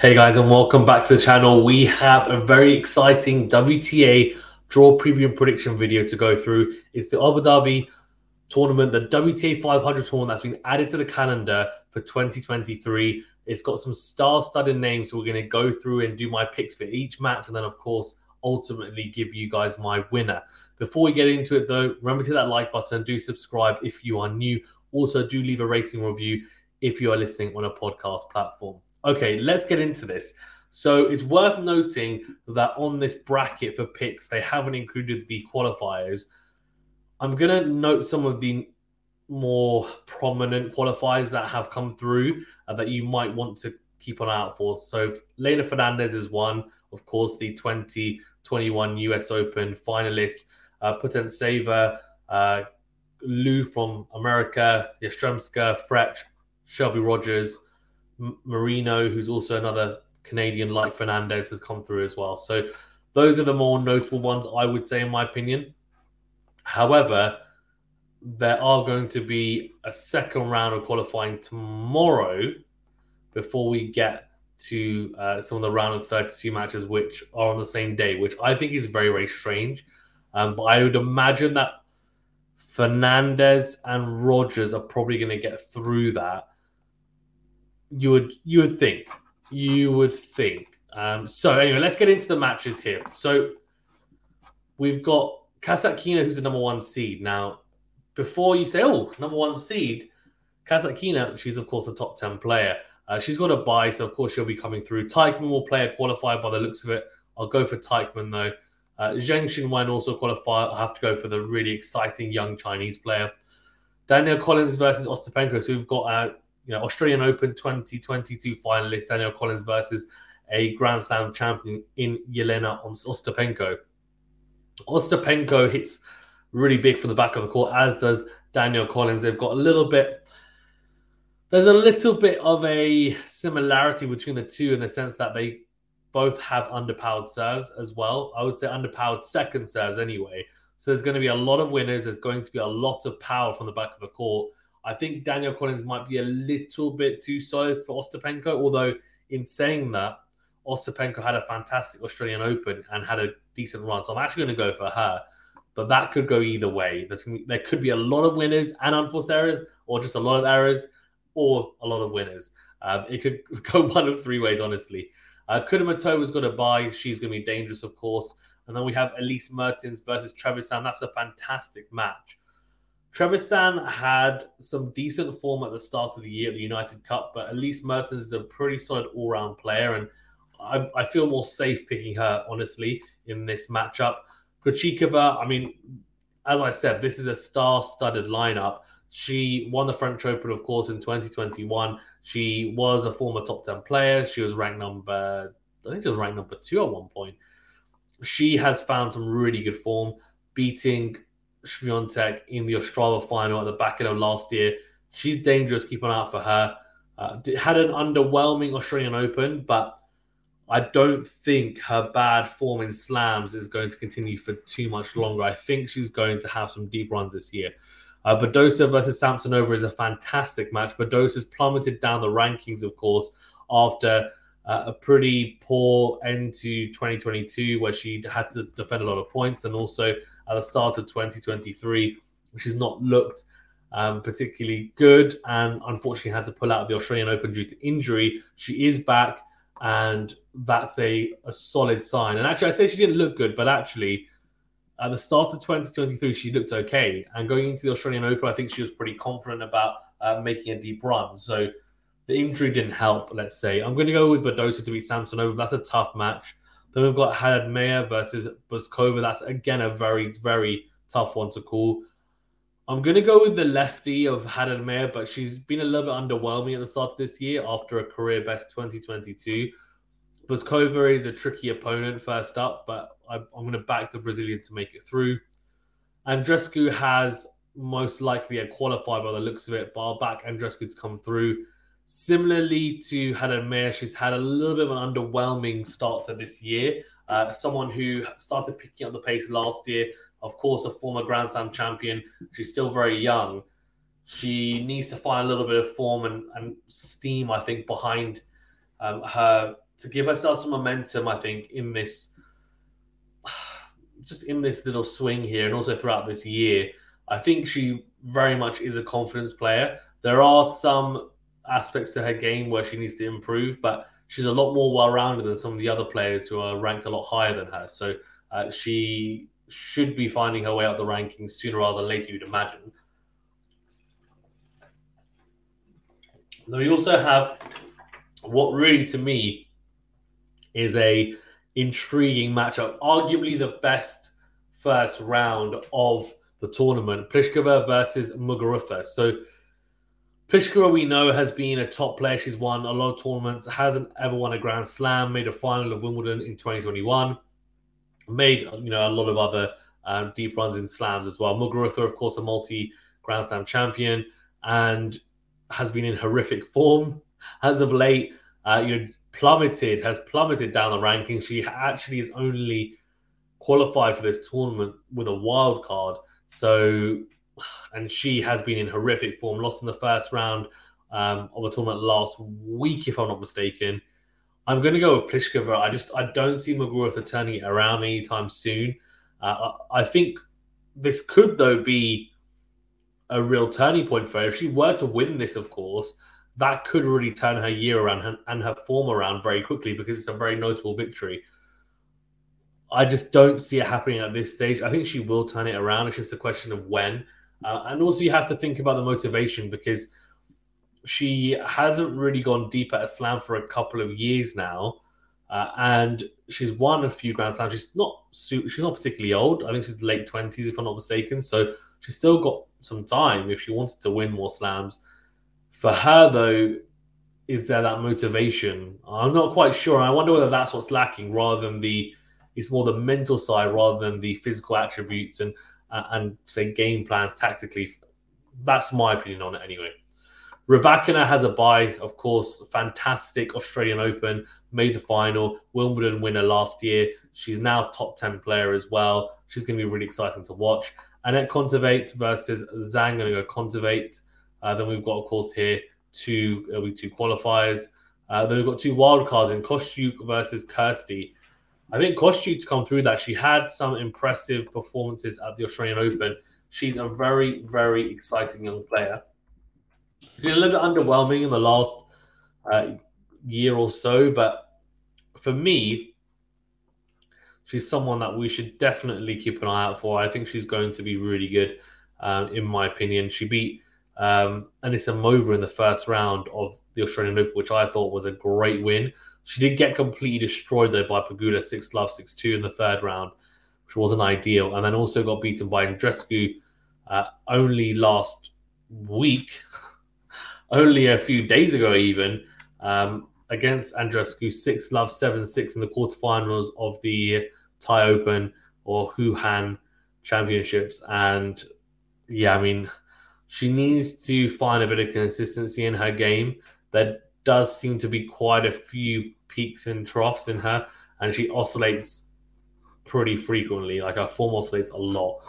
Hey guys, and welcome back to the channel. We have a very exciting WTA draw preview and prediction video to go through. It's the Abu Dhabi tournament, the WTA 500 tournament that's been added to the calendar for 2023. It's got some star-studded names. So we're going to go through and do my picks for each match, and then of course, ultimately give you guys my winner. Before we get into it, though, remember to that like button and do subscribe if you are new. Also, do leave a rating review if you are listening on a podcast platform. Okay, let's get into this. So it's worth noting that on this bracket for picks, they haven't included the qualifiers. I'm going to note some of the more prominent qualifiers that have come through uh, that you might want to keep an eye out for. So Leylah Fernandez is one, of course, the 2021 US Open finalist. Uh, Putintseva, uh, Liu from America, Yastremska, Frech, Shelby Rogers, Marino, who's also another Canadian like Fernandez, has come through as well. So those are the more notable ones, I would say, in my opinion. However, there are going to be a second round of qualifying tomorrow before we get to uh, some of the round of 32 matches, which are on the same day, which I think is very, very strange. Um, but I would imagine that Fernandez and Rogers are probably going to get through that you would you would think you would think. Um, so anyway, let's get into the matches here. So we've got Kasatkina, who's the number one seed. Now, before you say, "Oh, number one seed," Kasatkina, she's of course a top ten player. Uh, she's got a buy, so of course she'll be coming through. Teichmann will play a qualifier by the looks of it. I'll go for Teichmann though. Uh, Zheng Qinwen also qualify. I have to go for the really exciting young Chinese player. Danielle Collins versus Ostapenko. So we've got uh, you know, Australian Open 2022 finalist Danielle Collins versus a Grand Slam champion in Yelena Ostapenko. Ostapenko hits really big from the back of the court, as does Danielle Collins. They've got a little bit. There's a little bit of a similarity between the two in the sense that they both have underpowered serves as well. I would say underpowered second serves anyway. So there's going to be a lot of winners. There's going to be a lot of power from the back of the court. I think Danielle Collins might be a little bit too solid for Ostapenko, although in saying that, Ostapenko had a fantastic Australian Open and had a decent run. So I'm actually going to go for her. But that could go either way. there could be a lot of winners and unforced errors, or just a lot of errors, or a lot of winners. Um, it could go one of three ways, honestly. Uh, Kudermetova's got a buy. She's going to be dangerous, of course. And then we have Elise Mertens versus Trevisan. That's a fantastic match. Trevisan had some decent form at the start of the year at the United Cup, but Elise Mertens is a pretty solid all round player, and I, I, feel more safe picking her, honestly, in this matchup. Krejcikova, I mean, as I said, this is a star studded lineup. She won the French Open, of course, in 2021. She was a former top 10 player. She was ranked number, I think she was ranked number two at one point. She has found some really good form, beating Swiatek in the Ostrava final at the back end of last year. She's dangerous. Keep an eye out for her. Uh, had an underwhelming Australian Open, but I don't think her bad form in slams is going to continue for too much longer. I think she's going to have some deep runs this year. Uh, versus Samsonova is a fantastic match. Badosa's plummeted down the rankings, of course, after uh, a pretty poor end to 2022 where she had to defend a lot of points and also at the start of 2023, she's not looked um, particularly good and unfortunately had to pull out of the Australian Open due to injury. She is back, and that's a, a solid sign. And actually, I say she didn't look good, but actually, at the start of 2023, she looked okay. And going into the Australian Open, I think she was pretty confident about uh, making a deep run. So the injury didn't help, let's say. I'm going to go with Badosa to beat Samsonova. That's a tough match. Then we've got Haddad Maia versus Bouzkova. That's again a very, very tough one to call. I'm going to go with the lefty of Haddad Maia, but she's been a little bit underwhelming at the start of this year after a career best 2022. Bouzkova is a tricky opponent first up, but I, am going to back the Brazilian to make it through. Andreescu has most likely a by the looks of it, but I'll back Andreescu to come through. Similarly to Haddad Maia, she's had a little bit of an underwhelming start to this year. Uh, someone who started picking up the pace last year, of course, a former Grand Slam champion. She's still very young. She needs to find a little bit of form and, and steam, I think, behind um, her to give herself some momentum. I think in this, just in this little swing here, and also throughout this year, I think she very much is a confidence player. There are some aspects to her game where she needs to improve, but she's a lot more well-rounded than some of the other players who are ranked a lot higher than her. So uh, she should be finding her way up the rankings sooner rather than later, you'd imagine. Now we also have what really to me is a intriguing matchup, arguably the best first round of the tournament, Pliskova versus Muguruza. So Pliskova, we know, has been a top player. She's won a lot of tournaments, hasn't ever won a Grand Slam, made a final of Wimbledon in 2021, made you know a lot of other um, deep runs in slams as well. Muguruza, of course, a multi Grand Slam champion, and has been in horrific form as of late. Uh, you know, plummeted, has plummeted down the rankings. She actually is only qualified for this tournament with a wild card. So, and she has been in horrific form. Lost in the first round um, of the tournament last week, if I'm not mistaken. I'm going to go with Pliskova. I just I don't see Muguruza turning it around anytime soon. Uh, I think this could though be a real turning point for her. If she were to win this, of course, that could really turn her year around and her form around very quickly because it's a very notable victory. I just don't see it happening at this stage. I think she will turn it around. It's just a question of when. Uh, and also, you have to think about the motivation because she hasn't really gone deep at a slam for a couple of years now. Uh, and she's won a few Grand Slams. She's not she's not particularly old. I think she's late twenties, if I'm not mistaken. So she's still got some time if she wanted to win more slams. For her, though, is there that motivation? I'm not quite sure. I wonder whether that's what's lacking, rather than the it's more the mental side rather than the physical attributes and and say game plans tactically. That's my opinion on it, anyway. Rybakina has a bye, of course. Fantastic Australian Open, made the final, Wimbledon winner last year. She's now top 10 player as well. She's going to be really exciting to watch. And then Kontaveit versus Zhang, going to go Kontaveit. Uh, then we've got, of course, here two, uh, two qualifiers. Uh, then we've got two wildcards in Kostyuk versus Kirsty. I think Kostyuk's come through that. She had some impressive performances at the Australian Open. She's a very, very exciting young player. She's been a little bit underwhelming in the last uh, year or so, but for me, she's someone that we should definitely keep an eye out for. I think she's going to be really good, um, in my opinion. She beat um, Anisimova in the first round of the Australian Open, which I thought was a great win. She did get completely destroyed though by Pegula six love, six two in the third round, which wasn't ideal, and then also got beaten by Andreescu uh, only last week, only a few days ago even. Um, against Andreescu, six love, seven six in the quarterfinals of the Thai Open or Hua Hin Championships. And yeah, I mean, she needs to find a bit of consistency in her game. There does seem to be quite a few peaks and troughs in her, and she oscillates pretty frequently. Like her form oscillates a lot.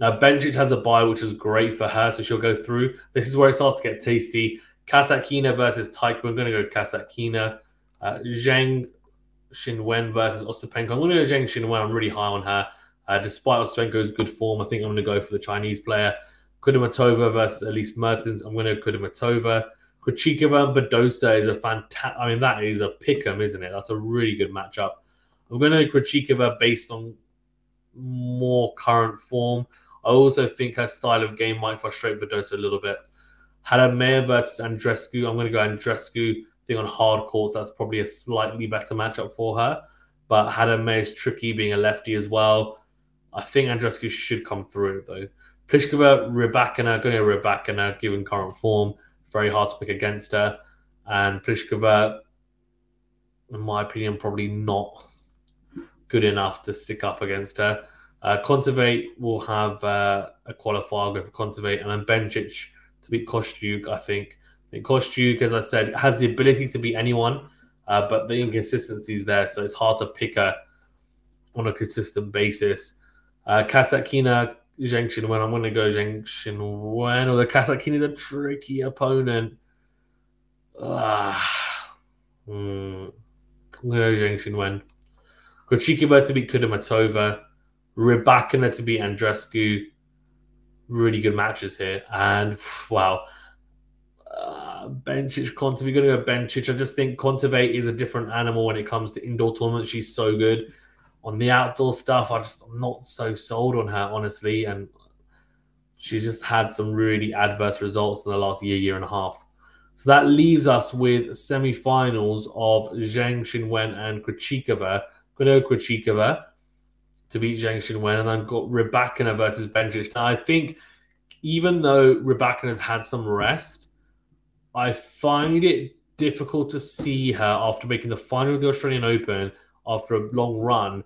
Uh, Bencic has a buy, which is great for her, so she'll go through. This is where it starts to get tasty. Kasatkina versus Taiko. We're going to go Kasatkina. Uh, Zheng Qinwen versus Ostapenko. I'm going to go Zheng Qinwen. I'm really high on her. Uh, despite Ostapenko's good form, I think I'm going to go for the Chinese player. Kudermetova versus Elise Mertens. I'm going to go Kudermetova. Krejcikova and Badosa is a fantastic. I mean, that is a pick'em, isn't it? That's a really good matchup. I'm going to go Krejcikova based on more current form. I also think her style of game might frustrate Badosa a little bit. Haddad versus Andreescu. I'm going to go Andreescu. I think on hard courts, that's probably a slightly better matchup for her. But Haddad is tricky, being a lefty as well. I think Andreescu should come through, though. Pliskova, Rybakina, going to Rybakina, given current form. Very hard to pick against her. And Pliskova, in my opinion, probably not good enough to stick up against her. Uh, will have uh, a qualifier for Kontaveit, and then Bencic to beat Kostyuk, I think. I think Kostyuk, as I said, has the ability to beat anyone, uh, but the inconsistency is there, so it's hard to pick her on a consistent basis. Uh, Kasatkina, Zheng Qinwen, I'm going to go Zheng Qinwen, or the Kasatkina is a tricky opponent. Ah. Hmm. I'm going to go Zheng Qinwen. Krejcikova to beat Kudermetova. Rybakina to beat Andreescu. Really good matches here. And wow. Uh, Kontaveit, going to go Bencic. I just think Kontaveit is a different animal when it comes to indoor tournaments. She's so good. On the outdoor stuff, I just I'm not so sold on her, honestly. And she's just had some really adverse results in the last year, year and a half. So that leaves us with semi-finals of Zheng Qinwen and Krejcikova. Going to Krejcikova to beat Zheng Qinwen, and I've got Rybakina versus Bencic. Now, I think even though Rybakina has had some rest, I find it difficult to see her after making the final of the Australian Open after a long run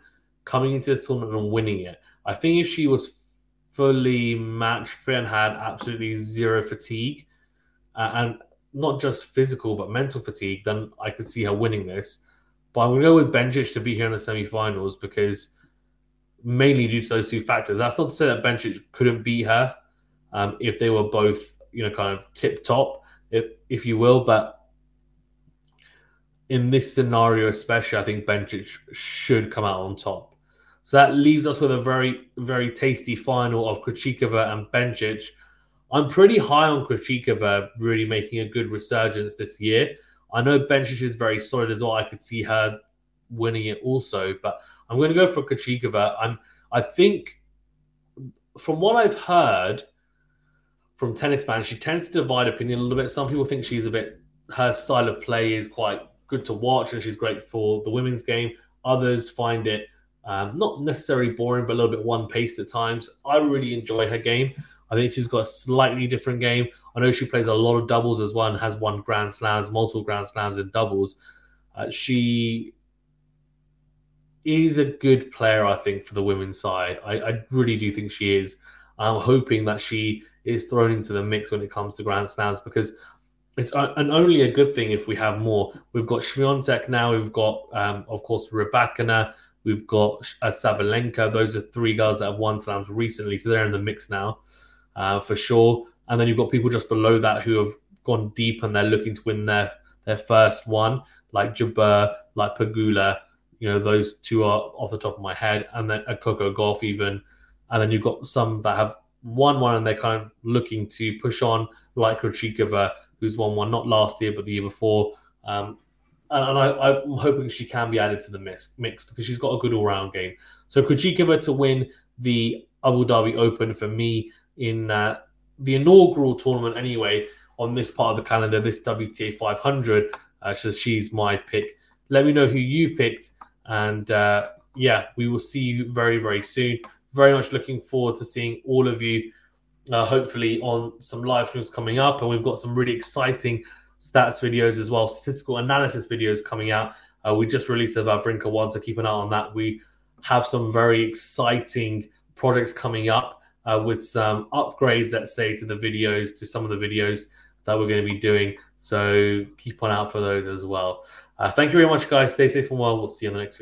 coming into this tournament and winning it. I think if she was fully match fit and had absolutely zero fatigue, uh, and not just physical but mental fatigue, then I could see her winning this. But I'm going to go with Bencic to be here in the semi-finals because mainly due to those two factors. That's not to say that Bencic couldn't beat her um, if they were both, you know, kind of tip top, if if you will. But in this scenario, especially, I think Bencic should come out on top. So that leaves us with a very, very tasty final of Krejcikova and Bencic. I'm pretty high on Krejcikova really making a good resurgence this year. I know Bencic is very solid as well. I could see her winning it also, but I'm going to go for Krejcikova. I'm. I think, from what I've heard from tennis fans, she tends to divide opinion a little bit. Some people think she's a bit. Her style of play is quite good to watch, and she's great for the women's game. Others find it um, not necessarily boring, but a little bit one paced at times. I really enjoy her game. I think she's got a slightly different game. I know she plays a lot of doubles as well and has won Grand Slams, multiple Grand Slams in doubles. Uh, she is a good player, I think, for the women's side. I, I, really do think she is. I'm hoping that she is thrown into the mix when it comes to Grand Slams because it's and only a good thing if we have more. We've got Swiatek now. We've got, um, of course, Rybakina. We've got uh, Sabalenka. Those are three guys that have won slams recently, so they're in the mix now uh, for sure. And then you've got people just below that who have gone deep and they're looking to win their their first one, like Jabeur, like Pegula. You know, those two are off the top of my head, and then a Coco Gauff even. And then you've got some that have won one and they're kind of looking to push on, like Krejcikova, who's won one not last year but the year before. Um, and I, am hoping she can be added to the mix, mix because she's got a good all round game. So Krejcikova to win the Abu Dhabi Open for me in uh, the inaugural tournament anyway on this part of the calendar, this WTA 500. Uh, so she's my pick. Let me know who you picked, and uh, yeah, we will see you very very soon. Very much looking forward to seeing all of you. Uh, hopefully on some live streams coming up, and we've got some really exciting stats videos as well, statistical analysis videos coming out. Uh, we just released the Wawrinka one, so keep an eye on that. We have some very exciting projects coming up uh, with some upgrades, let's say, to the videos, to some of the videos that we're going to be doing. So keep on out for those as well. Uh, thank you very much, guys. Stay safe and well. We'll see you on the next video.